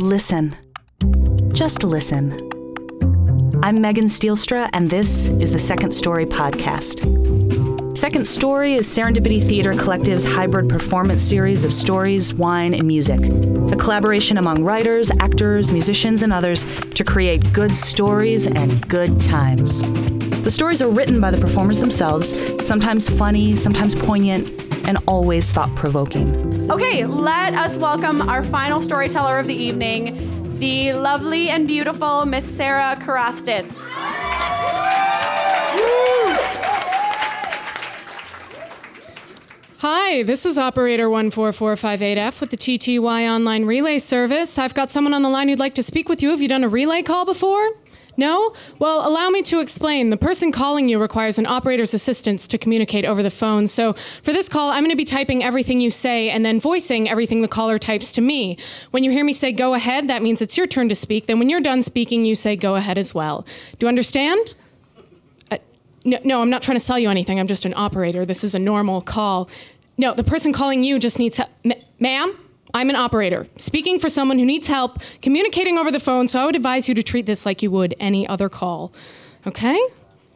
Listen. Just listen. I'm Megan Stielstra, and this is the Second Story Podcast. Second Story is Serendipity Theater Collective's hybrid performance series of stories, wine, and music. A collaboration among writers, actors, musicians, and others to create good stories and good times. The stories are written by the performers themselves, sometimes funny, sometimes poignant, and always thought provoking. Okay, let us welcome our final storyteller of the evening, the lovely and beautiful Miss Sarah Karastis. Hi, this is operator 14458F with the TTY online relay service. I've got someone on the line who'd like to speak with you. Have you done a relay call before? No? Well, allow me to explain. The person calling you requires an operator's assistance to communicate over the phone. So for this call, I'm going to be typing everything you say and then voicing everything the caller types to me. When you hear me say go ahead, that means it's your turn to speak. Then when you're done speaking, you say go ahead as well. Do you understand? No, no, I'm not trying to sell you anything. I'm just an operator. This is a normal call. No, the person calling you just needs help. Ma- ma'am? I'm an operator, speaking for someone who needs help communicating over the phone, so I would advise you to treat this like you would any other call. Okay?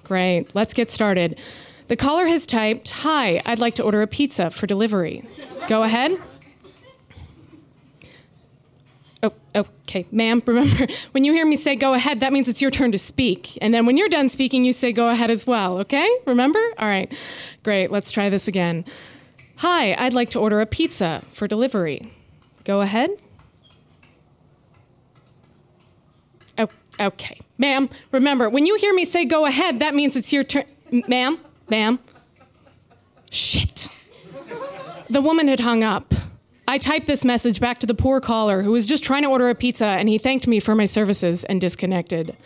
Great. Let's get started. The caller has typed, Hi, I'd like to order a pizza for delivery. Go ahead. Oh, okay, ma'am, remember, when you hear me say go ahead, that means it's your turn to speak. And then when you're done speaking, you say go ahead as well, okay? Remember? All right, great, let's try this again. Hi, I'd like to order a pizza for delivery. Go ahead. Oh, okay. Ma'am, remember, when you hear me say go ahead, that means it's your turn. Ma'am, ma'am. Shit. The woman had hung up. I typed this message back to the poor caller who was just trying to order a pizza, and he thanked me for my services and disconnected.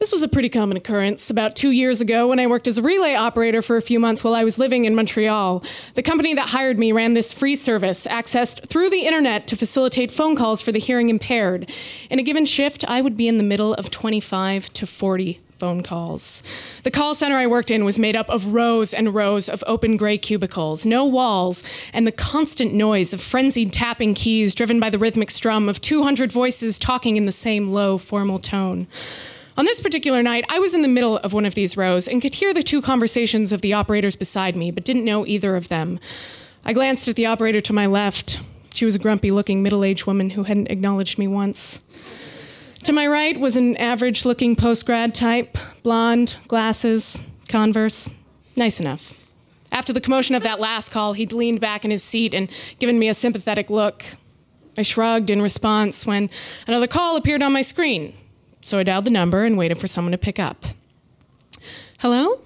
This was a pretty common occurrence about two years ago when I worked as a relay operator for a few months while I was living in Montreal. The company that hired me ran this free service accessed through the internet to facilitate phone calls for the hearing impaired. In a given shift, I would be in the middle of 25 to 40 phone calls. The call center I worked in was made up of rows and rows of open gray cubicles, no walls, and the constant noise of frenzied tapping keys driven by the rhythmic strum of 200 voices talking in the same low, formal tone. On this particular night, I was in the middle of one of these rows and could hear the two conversations of the operators beside me, but didn't know either of them. I glanced at the operator to my left. She was a grumpy looking middle aged woman who hadn't acknowledged me once. To my right was an average looking post grad type, blonde, glasses, converse. Nice enough. After the commotion of that last call, he'd leaned back in his seat and given me a sympathetic look. I shrugged in response when another call appeared on my screen. So I dialed the number and waited for someone to pick up. Hello?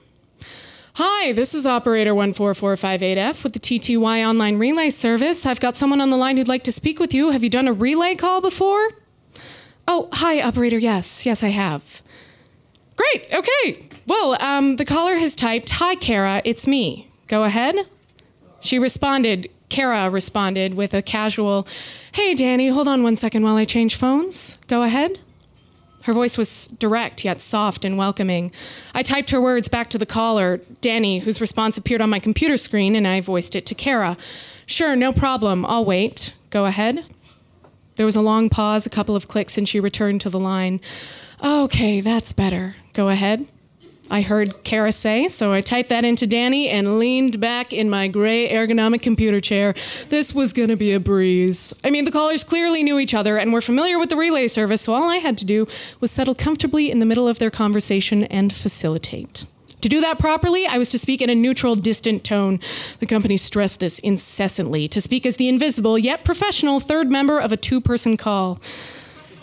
Hi, this is operator 14458F with the TTY online relay service. I've got someone on the line who'd like to speak with you. Have you done a relay call before? Oh, hi, operator. Yes, yes, I have. Great, okay. Well, um, the caller has typed, Hi, Kara, it's me. Go ahead. She responded, Kara responded with a casual, Hey, Danny, hold on one second while I change phones. Go ahead. Her voice was direct yet soft and welcoming. I typed her words back to the caller, Danny, whose response appeared on my computer screen, and I voiced it to Kara. Sure, no problem. I'll wait. Go ahead. There was a long pause, a couple of clicks, and she returned to the line. Okay, that's better. Go ahead. I heard Kara say, so I typed that into Danny and leaned back in my gray ergonomic computer chair. This was going to be a breeze. I mean, the callers clearly knew each other and were familiar with the relay service, so all I had to do was settle comfortably in the middle of their conversation and facilitate. To do that properly, I was to speak in a neutral, distant tone. The company stressed this incessantly to speak as the invisible, yet professional third member of a two person call.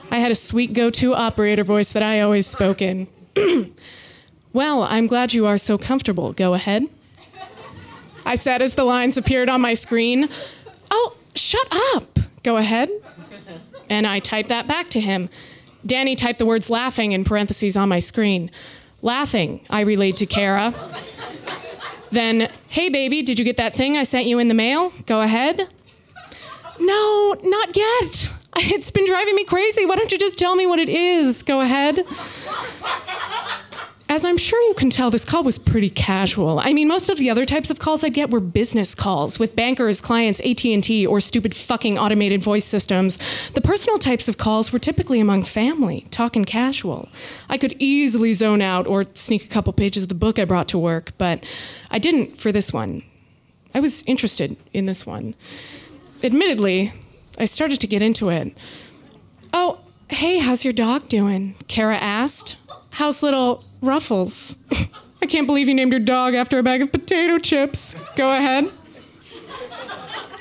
I had a sweet go to operator voice that I always spoke in. well, I'm glad you are so comfortable. Go ahead. I said as the lines appeared on my screen. Oh, shut up. Go ahead. And I typed that back to him. Danny typed the words laughing in parentheses on my screen. Laughing, I relayed to Kara. then, hey baby, did you get that thing I sent you in the mail? Go ahead. No, not yet. It's been driving me crazy. Why don't you just tell me what it is? Go ahead. As I'm sure you can tell, this call was pretty casual. I mean, most of the other types of calls I'd get were business calls with bankers, clients, AT&T, or stupid fucking automated voice systems. The personal types of calls were typically among family, talking casual. I could easily zone out or sneak a couple pages of the book I brought to work, but I didn't for this one. I was interested in this one. Admittedly, I started to get into it. Oh, hey, how's your dog doing? Kara asked. How's little Ruffles? I can't believe you named your dog after a bag of potato chips. Go ahead.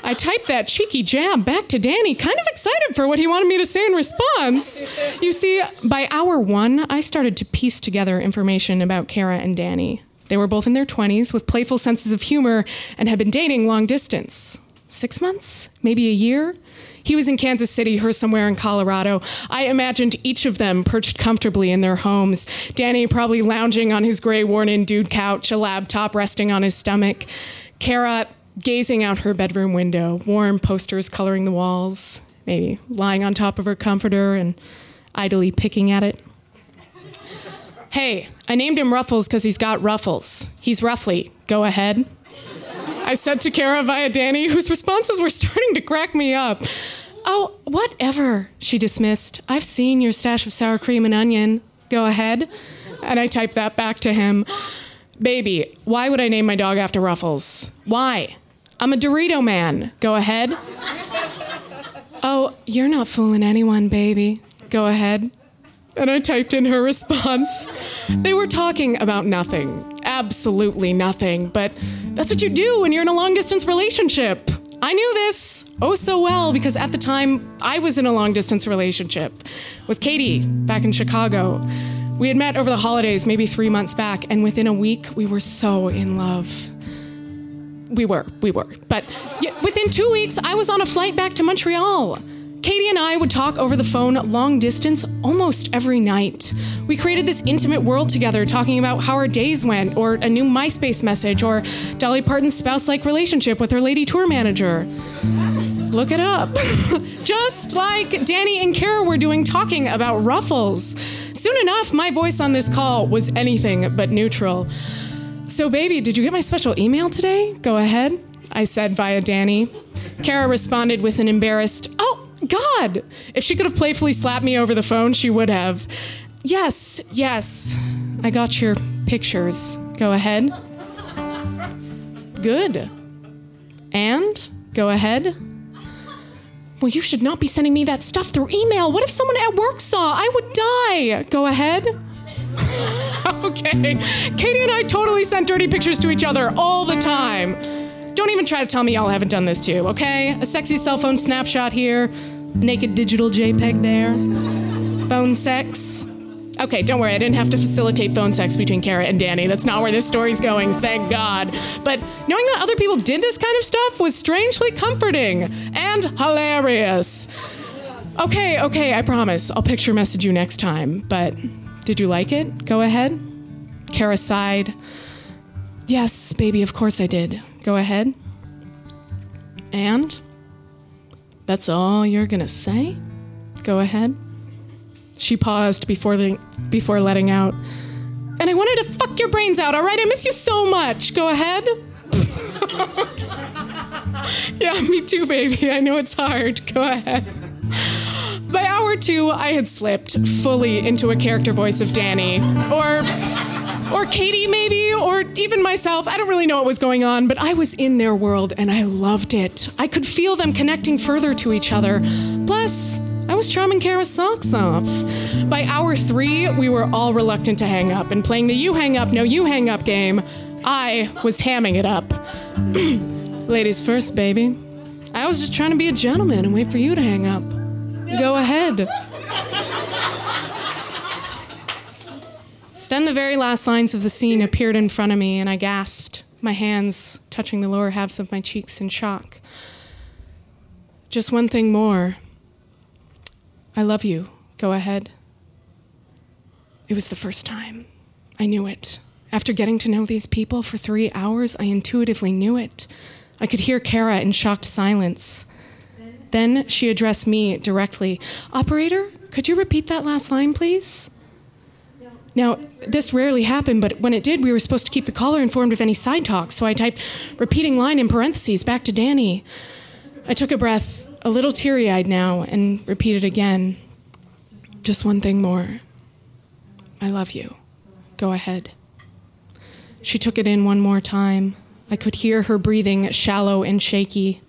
I typed that cheeky jab back to Danny, kind of excited for what he wanted me to say in response. You see, by hour one, I started to piece together information about Kara and Danny. They were both in their 20s with playful senses of humor and had been dating long distance. Six months? Maybe a year? He was in Kansas City, her somewhere in Colorado. I imagined each of them perched comfortably in their homes. Danny probably lounging on his gray, worn in dude couch, a laptop resting on his stomach. Kara gazing out her bedroom window, warm posters coloring the walls, maybe lying on top of her comforter and idly picking at it. Hey, I named him Ruffles because he's got ruffles. He's roughly. Go ahead. I said to Kara via Danny, whose responses were starting to crack me up. Oh, whatever, she dismissed. I've seen your stash of sour cream and onion. Go ahead. And I typed that back to him. Baby, why would I name my dog after Ruffles? Why? I'm a Dorito man. Go ahead. Oh, you're not fooling anyone, baby. Go ahead. And I typed in her response. They were talking about nothing, absolutely nothing, but that's what you do when you're in a long distance relationship. I knew this oh so well because at the time I was in a long distance relationship with Katie back in Chicago. We had met over the holidays, maybe three months back, and within a week we were so in love. We were, we were. But within two weeks, I was on a flight back to Montreal. Katie and I would talk over the phone long distance almost every night. We created this intimate world together, talking about how our days went, or a new MySpace message, or Dolly Parton's spouse like relationship with her lady tour manager. Look it up. Just like Danny and Kara were doing, talking about ruffles. Soon enough, my voice on this call was anything but neutral. So, baby, did you get my special email today? Go ahead, I said via Danny. Kara responded with an embarrassed, Oh, God! If she could have playfully slapped me over the phone, she would have. Yes, yes. I got your pictures. Go ahead. Good. And? Go ahead. Well, you should not be sending me that stuff through email. What if someone at work saw? I would die. Go ahead. okay. Katie and I totally sent dirty pictures to each other all the time. Don't even try to tell me y'all haven't done this too, okay? A sexy cell phone snapshot here, naked digital JPEG there, phone sex. Okay, don't worry, I didn't have to facilitate phone sex between Kara and Danny. That's not where this story's going, thank God. But knowing that other people did this kind of stuff was strangely comforting and hilarious. Okay, okay, I promise. I'll picture message you next time. But did you like it? Go ahead. Kara sighed. Yes, baby, of course I did. Go ahead. And? That's all you're gonna say? Go ahead. She paused before, the, before letting out. And I wanted to fuck your brains out, all right? I miss you so much. Go ahead. yeah, me too, baby. I know it's hard. Go ahead. By hour two, I had slipped fully into a character voice of Danny. Or or Katie, maybe, or even myself. I don't really know what was going on, but I was in their world and I loved it. I could feel them connecting further to each other. Plus, I was charming Kara's socks off. By hour three, we were all reluctant to hang up and playing the you hang up, no you hang up game. I was hamming it up. Ladies first, baby. I was just trying to be a gentleman and wait for you to hang up. Go ahead. Then the very last lines of the scene appeared in front of me, and I gasped, my hands touching the lower halves of my cheeks in shock. Just one thing more. I love you. Go ahead. It was the first time. I knew it. After getting to know these people for three hours, I intuitively knew it. I could hear Kara in shocked silence. Then she addressed me directly. Operator, could you repeat that last line, please? Now, this rarely happened, but when it did, we were supposed to keep the caller informed of any side talk, so I typed repeating line in parentheses back to Danny. I took a breath, a little teary eyed now, and repeated again. Just one thing more. I love you. Go ahead. She took it in one more time. I could hear her breathing shallow and shaky.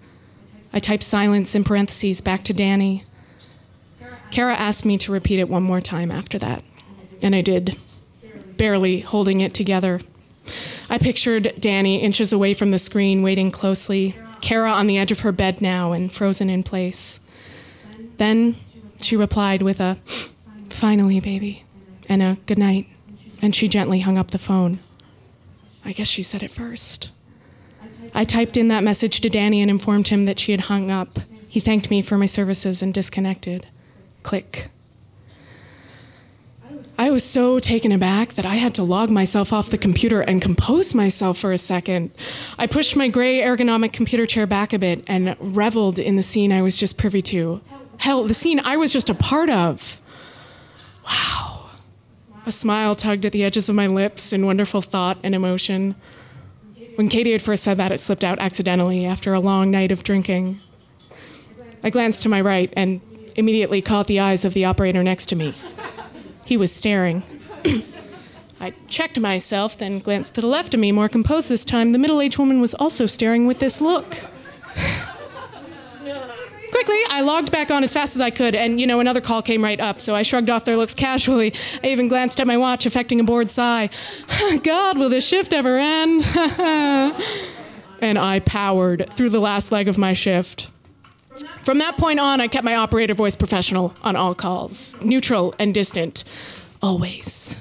I typed silence in parentheses back to Danny. Kara asked me to repeat it one more time after that, and I did, barely holding it together. I pictured Danny inches away from the screen, waiting closely, Kara on the edge of her bed now and frozen in place. Then she replied with a, finally, baby, and a good night, and she gently hung up the phone. I guess she said it first. I typed in that message to Danny and informed him that she had hung up. He thanked me for my services and disconnected. Click. I was so taken aback that I had to log myself off the computer and compose myself for a second. I pushed my gray ergonomic computer chair back a bit and reveled in the scene I was just privy to. Hell, the scene I was just a part of. Wow. A smile tugged at the edges of my lips in wonderful thought and emotion. When Katie had first said that, it slipped out accidentally after a long night of drinking. I glanced to my right and immediately caught the eyes of the operator next to me. He was staring. I checked myself, then glanced to the left of me, more composed this time. The middle aged woman was also staring with this look. Quickly, I logged back on as fast as I could, and you know, another call came right up, so I shrugged off their looks casually. I even glanced at my watch, affecting a bored sigh. God, will this shift ever end? and I powered through the last leg of my shift. From that point on, I kept my operator voice professional on all calls, neutral and distant, always.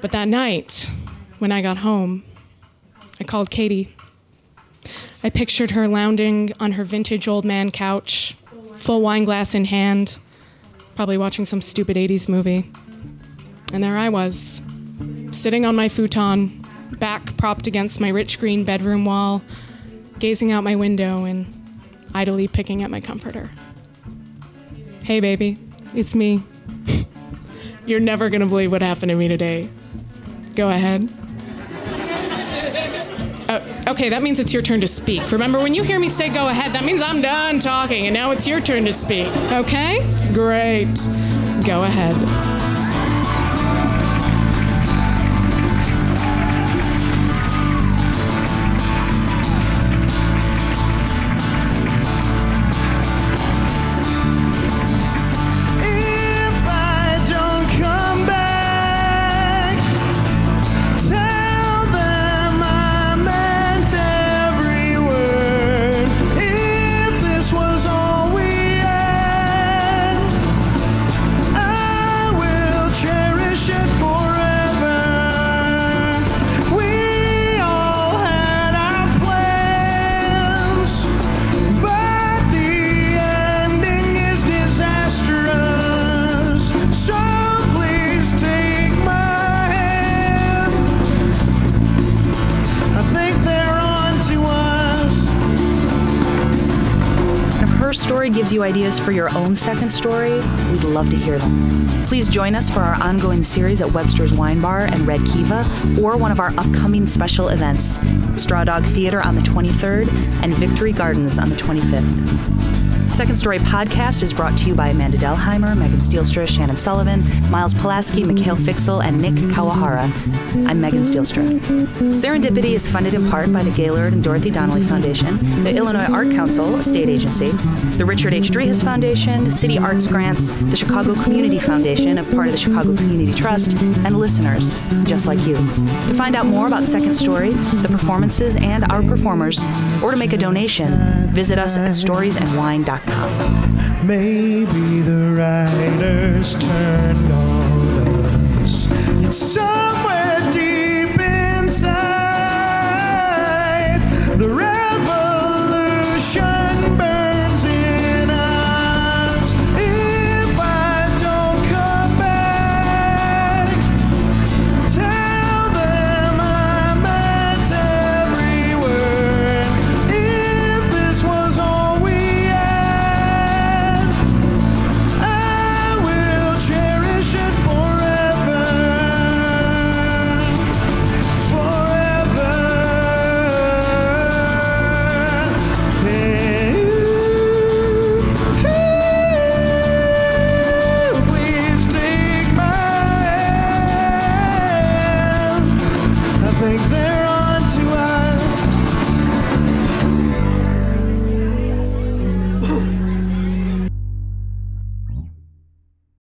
But that night, when I got home, I called Katie. I pictured her lounging on her vintage old man couch, full wine glass in hand, probably watching some stupid 80s movie. And there I was, sitting on my futon, back propped against my rich green bedroom wall, gazing out my window and idly picking at my comforter. Hey, baby, it's me. You're never gonna believe what happened to me today. Go ahead. Uh, okay, that means it's your turn to speak. Remember, when you hear me say go ahead, that means I'm done talking, and now it's your turn to speak. Okay? Great. Go ahead. Story gives you ideas for your own second story, we'd love to hear them. Please join us for our ongoing series at Webster's Wine Bar and Red Kiva, or one of our upcoming special events Straw Dog Theater on the 23rd and Victory Gardens on the 25th. Second Story Podcast is brought to you by Amanda Delheimer, Megan Stielstra, Shannon Sullivan, Miles Pulaski, Mikhail Fiksel, and Nick Kawahara. I'm Megan Stielstra. Serendipity is funded in part by the Gaylord and Dorothy Donnelley Foundation, the Illinois Art Council, a state agency, the Richard H. Driehaus Foundation, City Arts Grants, the Chicago Community Foundation, a part of the Chicago Community Trust, and listeners just like you. To find out more about Second Story, the performances, and our performers, or to make a donation, visit us at storiesandwine.com. Maybe the writers turned on us. It's somewhere